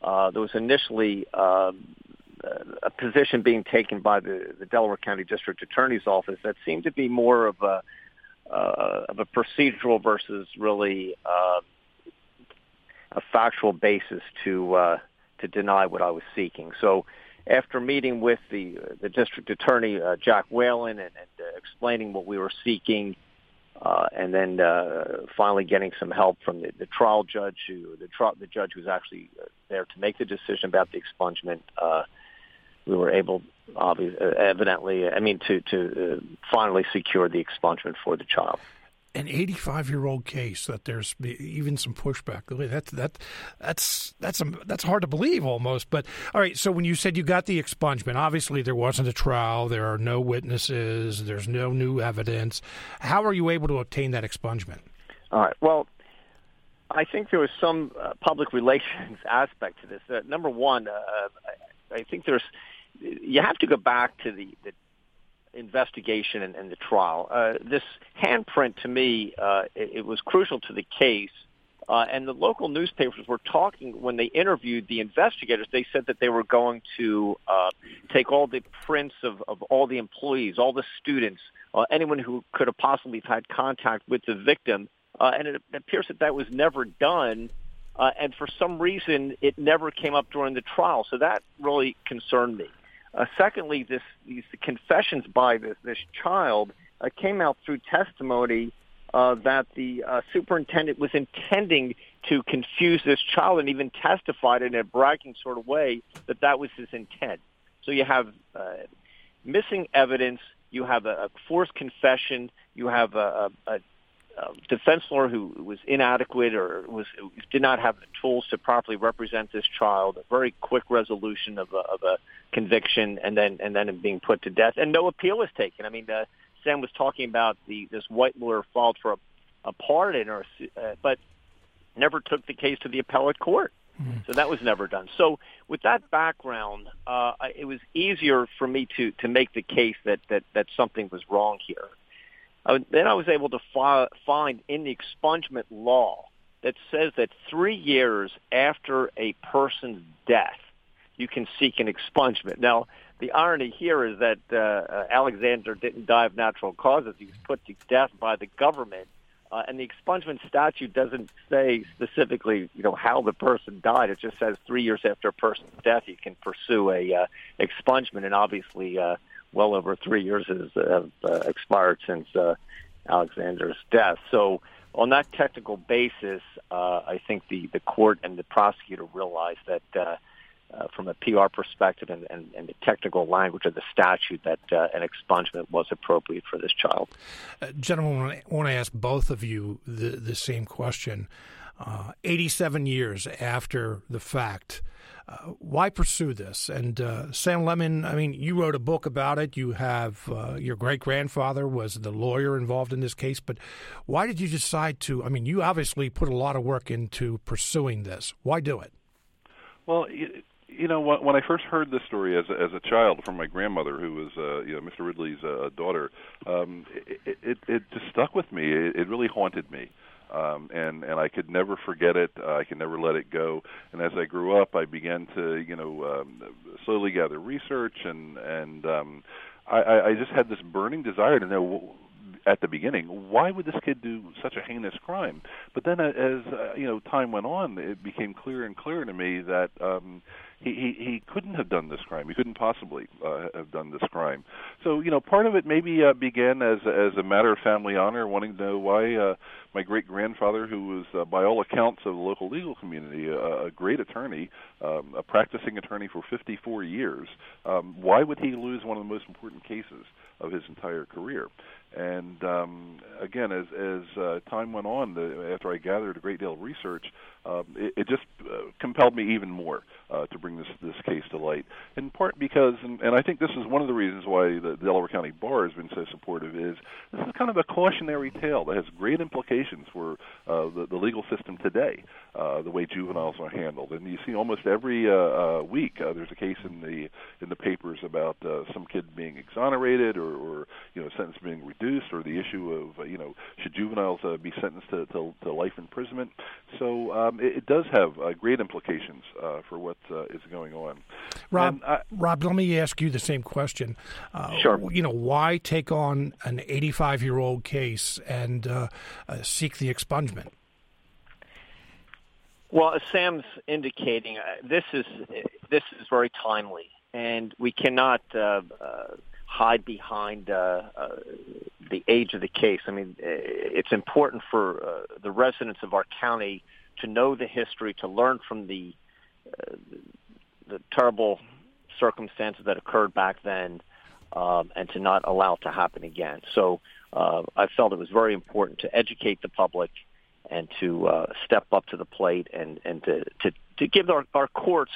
Uh, there was initially um, a position being taken by the, the Delaware County District Attorney's Office that seemed to be more of a uh, of a procedural versus really uh, a factual basis to uh, to deny what I was seeking. So, after meeting with the the district attorney uh, Jack Whelan and, and uh, explaining what we were seeking, uh, and then uh, finally getting some help from the, the trial judge, who the trial the judge who was actually uh, there to make the decision about the expungement. Uh, we were able, obviously, uh, evidently, I mean, to to uh, finally secure the expungement for the child an 85 year old case that there's even some pushback. That's that that's that's that's hard to believe almost. But all right, so when you said you got the expungement, obviously there wasn't a trial, there are no witnesses, there's no new evidence. How are you able to obtain that expungement? All right. Well, I think there was some uh, public relations aspect to this. Uh, number one, uh, I, I think there's you have to go back to the, the investigation and, and the trial. Uh, this handprint, to me, uh, it, it was crucial to the case. Uh, and the local newspapers were talking when they interviewed the investigators. They said that they were going to uh, take all the prints of, of all the employees, all the students, uh, anyone who could have possibly had contact with the victim. Uh, and it appears that that was never done. Uh, and for some reason, it never came up during the trial. So that really concerned me. Uh, secondly, this these confessions by this this child uh, came out through testimony uh, that the uh, superintendent was intending to confuse this child, and even testified in a bragging sort of way that that was his intent. So you have uh, missing evidence, you have a, a forced confession, you have a, a, uh, defense lawyer who was inadequate or was did not have the tools to properly represent this child. A very quick resolution of a, of a conviction, and then and then being put to death, and no appeal was taken. I mean, uh, Sam was talking about the this white lawyer filed for a, a pardon, or uh, but never took the case to the appellate court. Mm-hmm. So that was never done. So with that background, uh, it was easier for me to to make the case that that that something was wrong here. Uh, then I was able to fi- find in the expungement law that says that three years after a person's death, you can seek an expungement. Now, the irony here is that uh, uh, Alexander didn't die of natural causes. He was put to death by the government. Uh, and the expungement statute doesn't say specifically, you know, how the person died. It just says three years after a person's death, you can pursue a uh, expungement. And obviously, uh, well over three years has have uh, expired since uh, Alexander's death. So on that technical basis, uh, I think the, the court and the prosecutor realized that uh, uh, from a PR perspective and, and, and, the technical language of the statute that uh, an expungement was appropriate for this child. Uh, gentlemen, I want to ask both of you the, the same question. Uh, 87 years after the fact, uh, why pursue this? And uh, Sam Lemon, I mean, you wrote a book about it. You have your great grandfather was the lawyer involved in this case, but why did you decide to? I mean, you obviously put a lot of work into pursuing this. Why do it? Well, you know, when I first heard this story as a, as a child from my grandmother, who was uh, you know Mr. Ridley's uh, daughter, um, it, it it just stuck with me. It, it really haunted me, um, and and I could never forget it. Uh, I could never let it go. And as I grew up, I began to you know um, slowly gather research, and and um, I, I just had this burning desire to know at the beginning, why would this kid do such a heinous crime? But then, uh, as uh, you know, time went on, it became clearer and clearer to me that um, he, he he couldn't have done this crime. He couldn't possibly uh, have done this crime. So you know, part of it maybe uh, began as as a matter of family honor, wanting to know why uh, my great grandfather, who was uh, by all accounts of the local legal community, a, a great attorney, um, a practicing attorney for 54 years, um, why would he lose one of the most important cases of his entire career? And um, again, as as uh, time went on, the, after I gathered a great deal of research, um, it, it just uh, compelled me even more uh, to bring this this case to light. In part because, and, and I think this is one of the reasons why the Delaware County Bar has been so supportive. Is this is kind of a cautionary tale that has great implications for uh, the, the legal system today, uh, the way juveniles are handled. And you see almost every uh, uh, week uh, there's a case in the in the papers about uh, some kid being exonerated or, or you know sentence being reduced, or the issue of uh, you know should juveniles uh, be sentenced to, to, to life imprisonment. So um, it, it does have uh, great implications uh, for what uh, is going on. Rob, I, Rob, let me ask you the same question. Uh, sure. You know, why take on an 85 year old case and uh, uh, seek the expungement? Well, as Sam's indicating, this is this is very timely, and we cannot hide behind uh, uh, the age of the case. I mean, it's important for uh, the residents of our county to know the history, to learn from the uh, the terrible circumstances that occurred back then, um, and to not allow it to happen again. So uh, I felt it was very important to educate the public and to uh, step up to the plate and and to to, to give our, our courts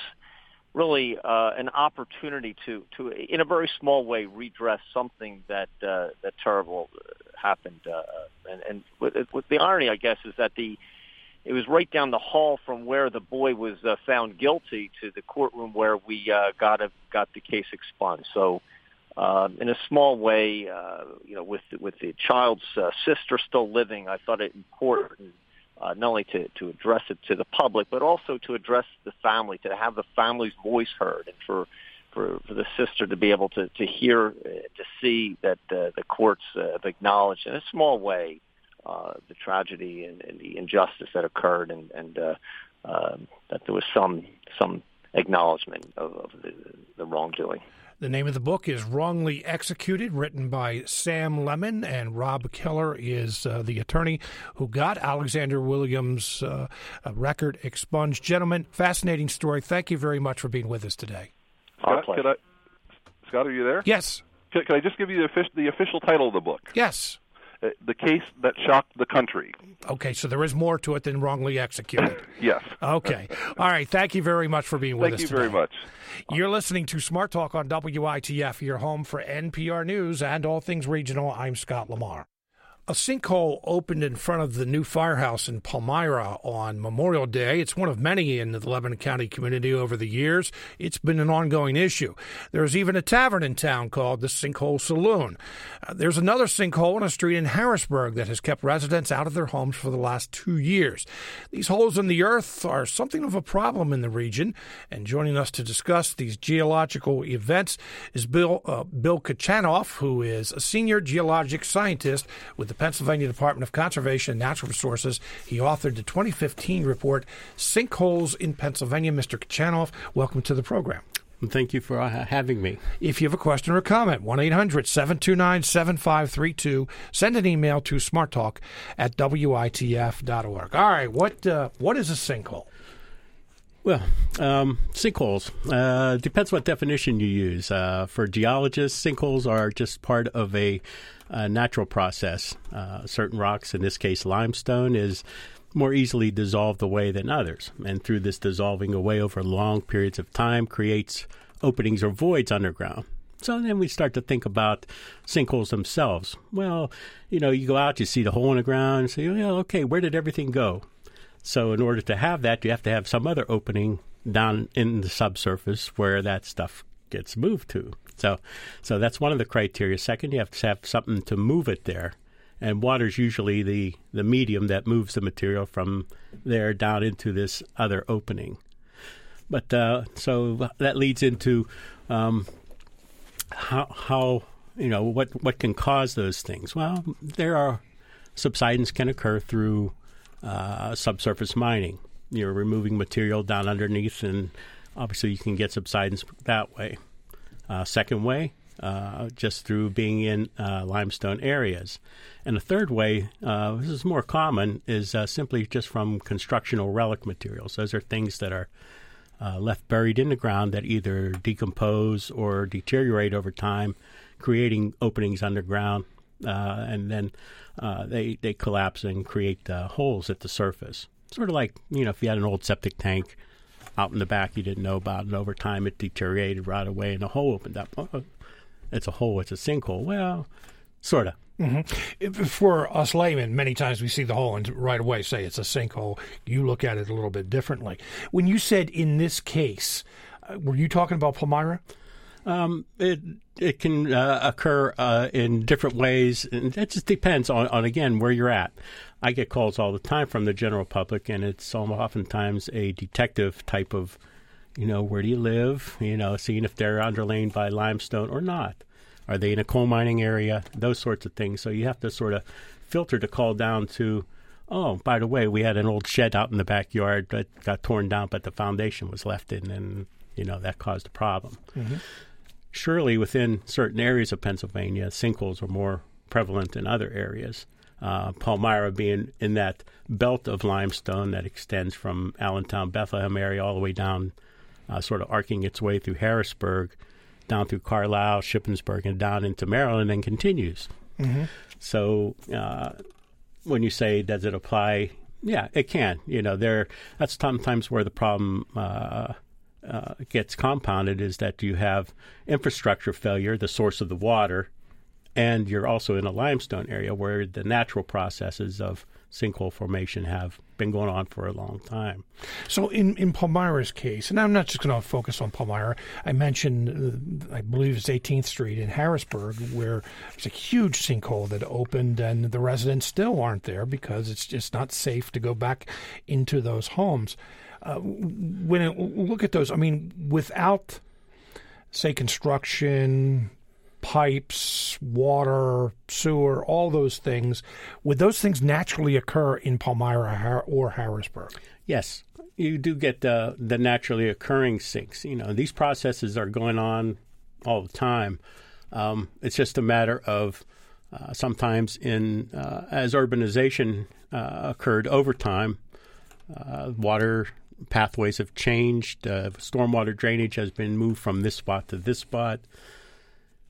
really uh, an opportunity to, to, in a very small way, redress something that uh, that terrible happened. Uh, and and with, with the irony, I guess, is that the it was right down the hall from where the boy was uh, found guilty to the courtroom where we uh, got a, got the case expunged. So, uh, in a small way, uh, you know, with with the child's uh, sister still living, I thought it important uh, not only to to address it to the public, but also to address the family, to have the family's voice heard, and for for, for the sister to be able to to hear, uh, to see that uh, the courts uh, have acknowledged in a small way uh, the tragedy and, and the injustice that occurred, and, and uh, uh, that there was some some acknowledgement of, of the, the wrongdoing. The name of the book is Wrongly Executed, written by Sam Lemon, and Rob Keller is uh, the attorney who got Alexander Williams' uh, record expunged. Gentlemen, fascinating story. Thank you very much for being with us today. Scott, I, Scott are you there? Yes. Can, can I just give you the official, the official title of the book? Yes. Uh, the case that shocked the country. Okay, so there is more to it than wrongly executed. yes. Okay. All right. Thank you very much for being with Thank us. Thank you very much. You're listening to Smart Talk on WITF, your home for NPR News and all things regional. I'm Scott Lamar. A sinkhole opened in front of the new firehouse in Palmyra on Memorial Day. It's one of many in the Lebanon County community over the years. It's been an ongoing issue. There's even a tavern in town called the Sinkhole Saloon. Uh, there's another sinkhole on a street in Harrisburg that has kept residents out of their homes for the last two years. These holes in the earth are something of a problem in the region. And joining us to discuss these geological events is Bill uh, Bill Kochanov, who is a senior geologic scientist with the Pennsylvania Department of Conservation and Natural Resources. He authored the 2015 report, Sinkholes in Pennsylvania. Mr. Kochanov, welcome to the program. Thank you for uh, having me. If you have a question or a comment, 1 800 729 7532. Send an email to smarttalk at witf.org. All right, what, uh, what is a sinkhole? Well, um, sinkholes uh, depends what definition you use. Uh, for geologists, sinkholes are just part of a, a natural process. Uh, certain rocks, in this case limestone, is more easily dissolved away than others, and through this dissolving away over long periods of time, creates openings or voids underground. So then we start to think about sinkholes themselves. Well, you know, you go out, you see the hole in the ground, and say, well, okay, where did everything go? So, in order to have that, you have to have some other opening down in the subsurface where that stuff gets moved to. So, so that's one of the criteria. Second, you have to have something to move it there, and water is usually the the medium that moves the material from there down into this other opening. But uh, so that leads into um, how how you know what what can cause those things. Well, there are subsidence can occur through uh, subsurface mining. You're removing material down underneath, and obviously you can get subsidence that way. Uh, second way, uh, just through being in uh, limestone areas. And the third way, uh, this is more common, is uh, simply just from constructional relic materials. Those are things that are left buried in the ground that either decompose or deteriorate over time, creating openings underground, and then uh, they they collapse and create uh, holes at the surface. Sort of like you know if you had an old septic tank out in the back you didn't know about, and over time it deteriorated right away, and a hole opened up. Oh, it's a hole. It's a sinkhole. Well, sort of. Mm-hmm. For us laymen, many times we see the hole and right away say it's a sinkhole. You look at it a little bit differently. When you said in this case, uh, were you talking about Palmyra? Um, it it can uh, occur uh, in different ways, and that just depends on, on again where you're at. I get calls all the time from the general public, and it's oftentimes a detective type of, you know, where do you live? You know, seeing if they're underlain by limestone or not. Are they in a coal mining area? Those sorts of things. So you have to sort of filter the call down to, oh, by the way, we had an old shed out in the backyard that got torn down, but the foundation was left in, and you know that caused a problem. Mm-hmm surely within certain areas of Pennsylvania, sinkholes are more prevalent than other areas. Uh, Palmyra being in that belt of limestone that extends from Allentown, Bethlehem area all the way down, uh, sort of arcing its way through Harrisburg, down through Carlisle, Shippensburg, and down into Maryland and continues. Mm-hmm. So uh, when you say, does it apply? Yeah, it can. You know, there that's sometimes where the problem uh, gets compounded is that you have infrastructure failure, the source of the water, and you're also in a limestone area where the natural processes of sinkhole formation have been going on for a long time. So, in, in Palmyra's case, and I'm not just going to focus on Palmyra, I mentioned, uh, I believe it's 18th Street in Harrisburg, where there's a huge sinkhole that opened, and the residents still aren't there because it's just not safe to go back into those homes. Uh, when it, look at those, I mean, without say construction, pipes, water, sewer, all those things, would those things naturally occur in Palmyra or Harrisburg? Yes, you do get the the naturally occurring sinks. You know, these processes are going on all the time. Um, it's just a matter of uh, sometimes in uh, as urbanization uh, occurred over time, uh, water pathways have changed. Uh, stormwater drainage has been moved from this spot to this spot,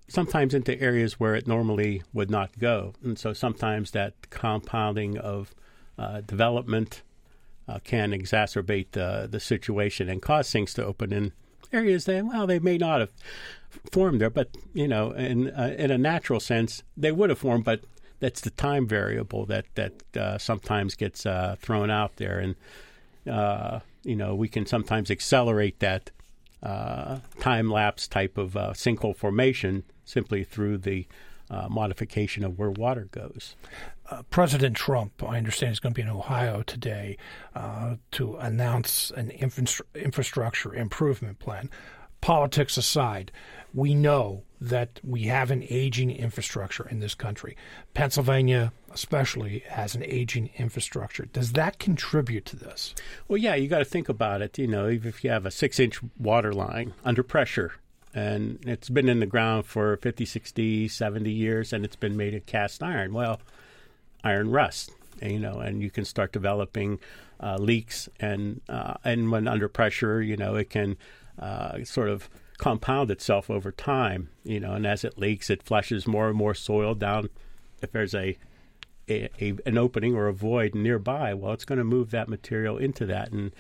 sometimes into areas where it normally would not go. And so sometimes that compounding of uh, development uh, can exacerbate the situation and cause things to open in areas that, well, they may not have formed there, but, you know, in, uh, in a natural sense, they would have formed, but that's the time variable that, that uh, sometimes gets uh, thrown out there. And, you know, we can sometimes accelerate that uh, time lapse type of uh, sinkhole formation simply through the uh, modification of where water goes. Uh, President Trump, I understand, is going to be in Ohio today uh, to announce an infra- infrastructure improvement plan. Politics aside, we know that we have an aging infrastructure in this country. Pennsylvania, especially, has an aging infrastructure. Does that contribute to this? Well, yeah, you got to think about it. You know, if you have a six inch water line under pressure, and it's been in the ground for 50, 60, 70 years, and it's been made of cast iron. Well, iron rust, you know, and you can start developing uh, leaks, and uh, and when under pressure, you know, it can uh, sort of compound itself over time, you know, and as it leaks, it flushes more and more soil down. If there's a, a, a an opening or a void nearby, well, it's going to move that material into that, and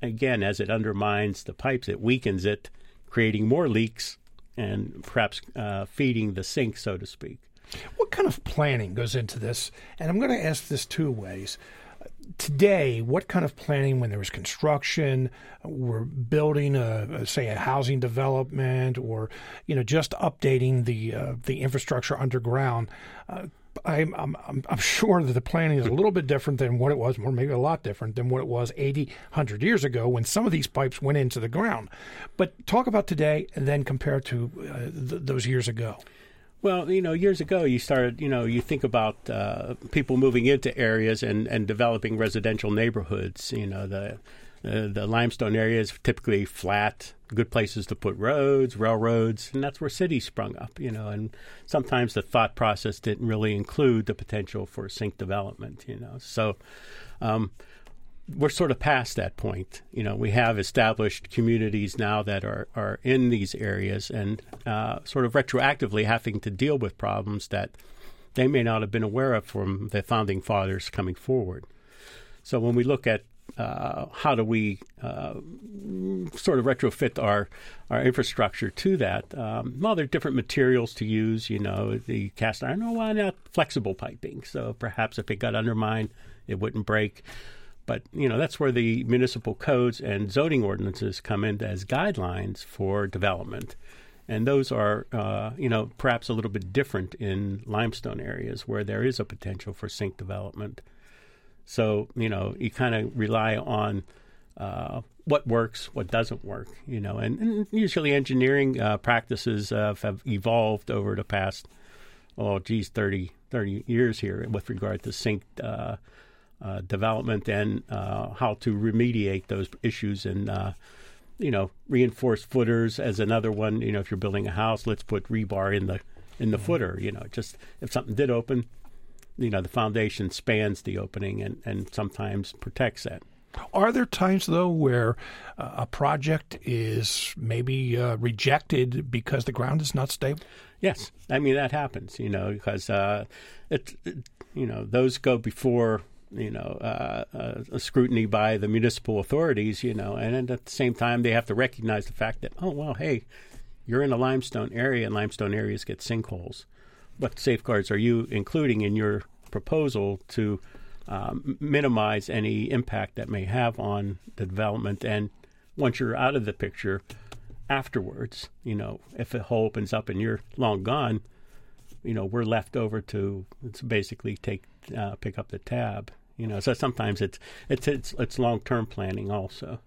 again, as it undermines the pipes, it weakens it creating more leaks and perhaps uh, feeding the sink, so to speak. What kind of planning goes into this? And I'm going to ask this two ways. Today, what kind of planning when there was construction, we're building a, a say a housing development, or you know just updating the uh, the infrastructure underground? Uh, I'm, I'm, I'm sure that the planning is a little bit different than what it was, or maybe a lot different than what it was 80, 100 years ago when some of these pipes went into the ground. But talk about today and then compare to uh, th- those years ago. Well, you know, years ago, you started, you know, you think about uh, people moving into areas and, and developing residential neighborhoods. You know, the uh, the limestone area is typically flat, good places to put roads, railroads, and that's where cities sprung up, you know. And sometimes the thought process didn't really include the potential for sink development, you know. So um, we're sort of past that point. You know, we have established communities now that are, are in these areas and uh, sort of retroactively having to deal with problems that they may not have been aware of from the founding fathers coming forward. So when we look at uh, how do we uh, sort of retrofit our our infrastructure to that? Um, well, there are different materials to use. You know, the cast iron. Oh, why not flexible piping? So perhaps if it got undermined, it wouldn't break. But you know, that's where the municipal codes and zoning ordinances come in as guidelines for development. And those are, uh, you know, perhaps a little bit different in limestone areas where there is a potential for sink development. So you know, you kind of rely on uh, what works, what doesn't work. You know, and, and usually engineering uh, practices uh, have evolved over the past, oh, geez, 30, 30 years here with regard to sink uh, uh, development and uh, how to remediate those issues and. you know, reinforced footers as another one. You know, if you're building a house, let's put rebar in the in the mm-hmm. footer. You know, just if something did open, you know the foundation spans the opening and, and sometimes protects that. Are there times though where uh, a project is maybe uh, rejected because the ground is not stable? Yes, I mean that happens. You know because uh, it, it, you know those go before you know uh, uh, scrutiny by the municipal authorities. You know, and at the same time they have to recognize the fact that oh well, hey, you're in a limestone area and limestone areas get sinkholes what safeguards are you including in your proposal to um, minimize any impact that may have on the development? And once you're out of the picture, afterwards, you know, if a hole opens up and you're long gone, you know, we're left over to basically take uh, pick up the tab. You know, so sometimes it's it's it's, it's long term planning also.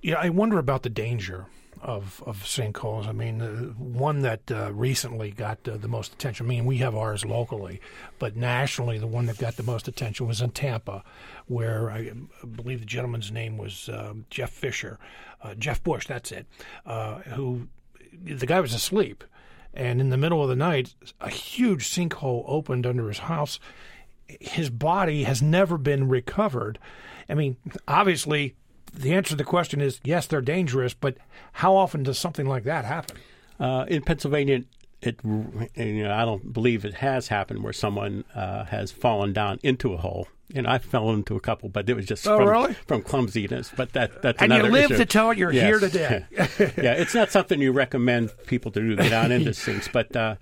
Yeah, I wonder about the danger of of sinkholes. I mean, uh, one that uh, recently got uh, the most attention. I mean, we have ours locally, but nationally, the one that got the most attention was in Tampa, where I believe the gentleman's name was um, Jeff Fisher, uh, Jeff Bush. That's it. Uh, who the guy was asleep, and in the middle of the night, a huge sinkhole opened under his house. His body has never been recovered. I mean, obviously the answer to the question is yes, they're dangerous, but how often does something like that happen? Uh, in Pennsylvania, it you know I don't believe it has happened where someone uh, has fallen down into a hole. And I fell into a couple, but it was just oh, from, really? from clumsiness. But that that's and another you live issue. to tell it. You're yes. here today. yeah, it's not something you recommend people to do get down into sinks. But uh,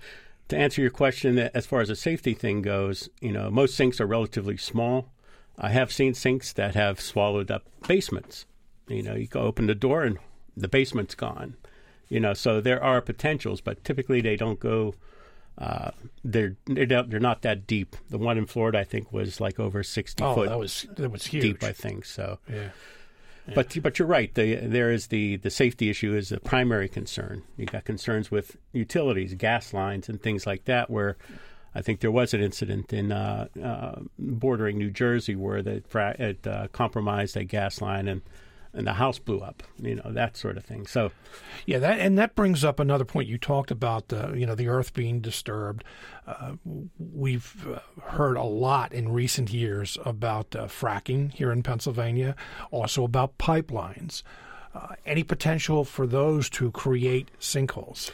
to answer your question, as far as a safety thing goes, you know, most sinks are relatively small. I have seen sinks that have swallowed up basements. You know, you go open the door and the basement's gone. You know, so there are potentials, but typically they don't go. Uh, they're they're they're not that deep. The one in Florida, I think, was like over sixty oh, foot. that was that was huge. deep, I think. So yeah. But but you're right. The, there is the the safety issue is a primary concern. You got concerns with utilities, gas lines, and things like that. Where I think there was an incident in uh, uh, bordering New Jersey where it, it uh, compromised a gas line and and the house blew up, you know, that sort of thing. So, yeah, that and that brings up another point you talked about, uh, you know, the earth being disturbed. Uh, we've uh, heard a lot in recent years about uh, fracking here in Pennsylvania, also about pipelines. Uh, any potential for those to create sinkholes?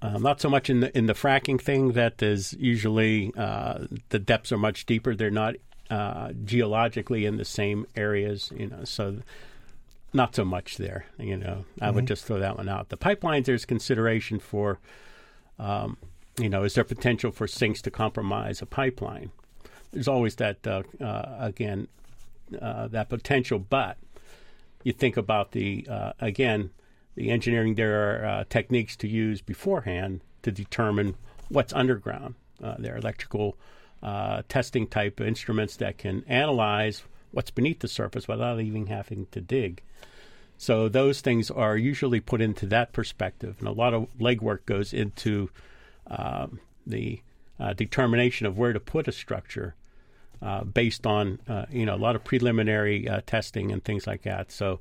Um, not so much in the in the fracking thing. That is usually uh, the depths are much deeper. They're not geologically in the same areas, you know. So not so much there. You know, I mm-hmm. would just throw that one out. The pipelines, there's consideration for, um, you know, is there potential for sinks to compromise a pipeline? There's always that uh, uh, again uh, that potential, but you think about the uh, again the engineering. There are uh, techniques to use beforehand to determine what's underground. Uh, there are electrical testing type instruments that can analyze what's beneath the surface without even having to dig. So those things are usually put into that perspective, and a lot of legwork goes into um, the uh, determination of where to put a structure uh, based on uh, you know a lot of preliminary uh, testing and things like that. So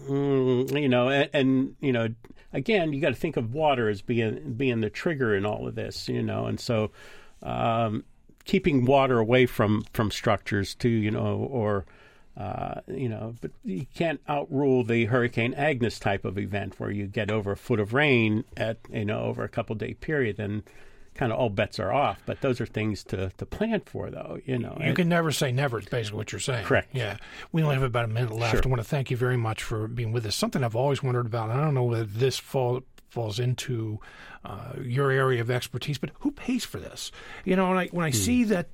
mm, you know, and, and, you know, again, you got to think of water as being being the trigger in all of this, you know, and so um, keeping water away from from structures too, you know, or uh, you know, but you can't outrule the Hurricane Agnes type of event where you get over a foot of rain at you know over a couple day period and kind of all bets are off. But those are things to, to plan for, though. You know, you can never say never. It's basically what you're saying. Correct. Yeah. We only have about a minute left. Sure. I want to thank you very much for being with us. Something I've always wondered about. I don't know whether this fall falls into uh, your area of expertise, but who pays for this? You know, when I when I hmm. see that,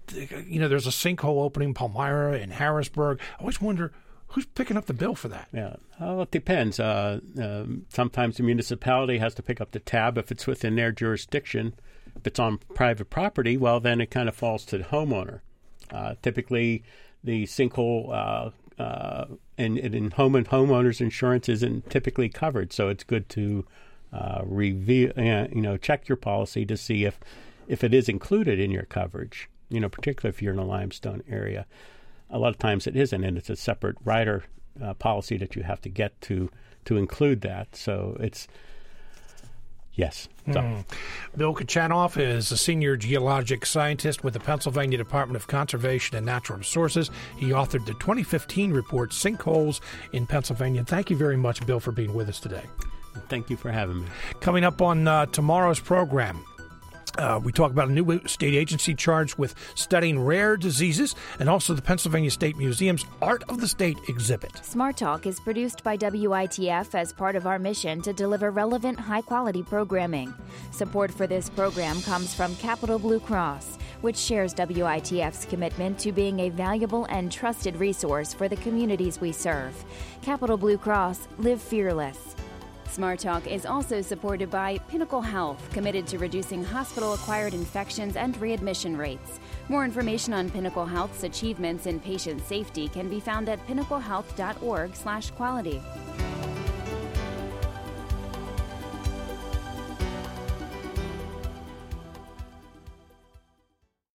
you know, there's a sinkhole opening in Palmyra and Harrisburg, I always wonder who's picking up the bill for that? Yeah, well, it depends. Uh, um, sometimes the municipality has to pick up the tab if it's within their jurisdiction. If it's on private property, well, then it kind of falls to the homeowner. Uh, typically, the sinkhole uh, uh, and, and in home and homeowners insurance isn't typically covered, so it's good to uh, review, uh, you know, check your policy to see if if it is included in your coverage. You know, particularly if you're in a limestone area. A lot of times it isn't, and it's a separate rider uh, policy that you have to get to to include that. So it's Yes. So. Mm. Bill Kochanov is a senior geologic scientist with the Pennsylvania Department of Conservation and Natural Resources. He authored the 2015 report, Sinkholes in Pennsylvania. Thank you very much, Bill, for being with us today. Thank you for having me. Coming up on uh, tomorrow's program. Uh, we talk about a new state agency charged with studying rare diseases and also the Pennsylvania State Museum's Art of the State exhibit. Smart Talk is produced by WITF as part of our mission to deliver relevant, high quality programming. Support for this program comes from Capital Blue Cross, which shares WITF's commitment to being a valuable and trusted resource for the communities we serve. Capital Blue Cross, live fearless. Smart Talk is also supported by Pinnacle Health, committed to reducing hospital acquired infections and readmission rates. More information on Pinnacle Health's achievements in patient safety can be found at pinnaclehealth.org/quality.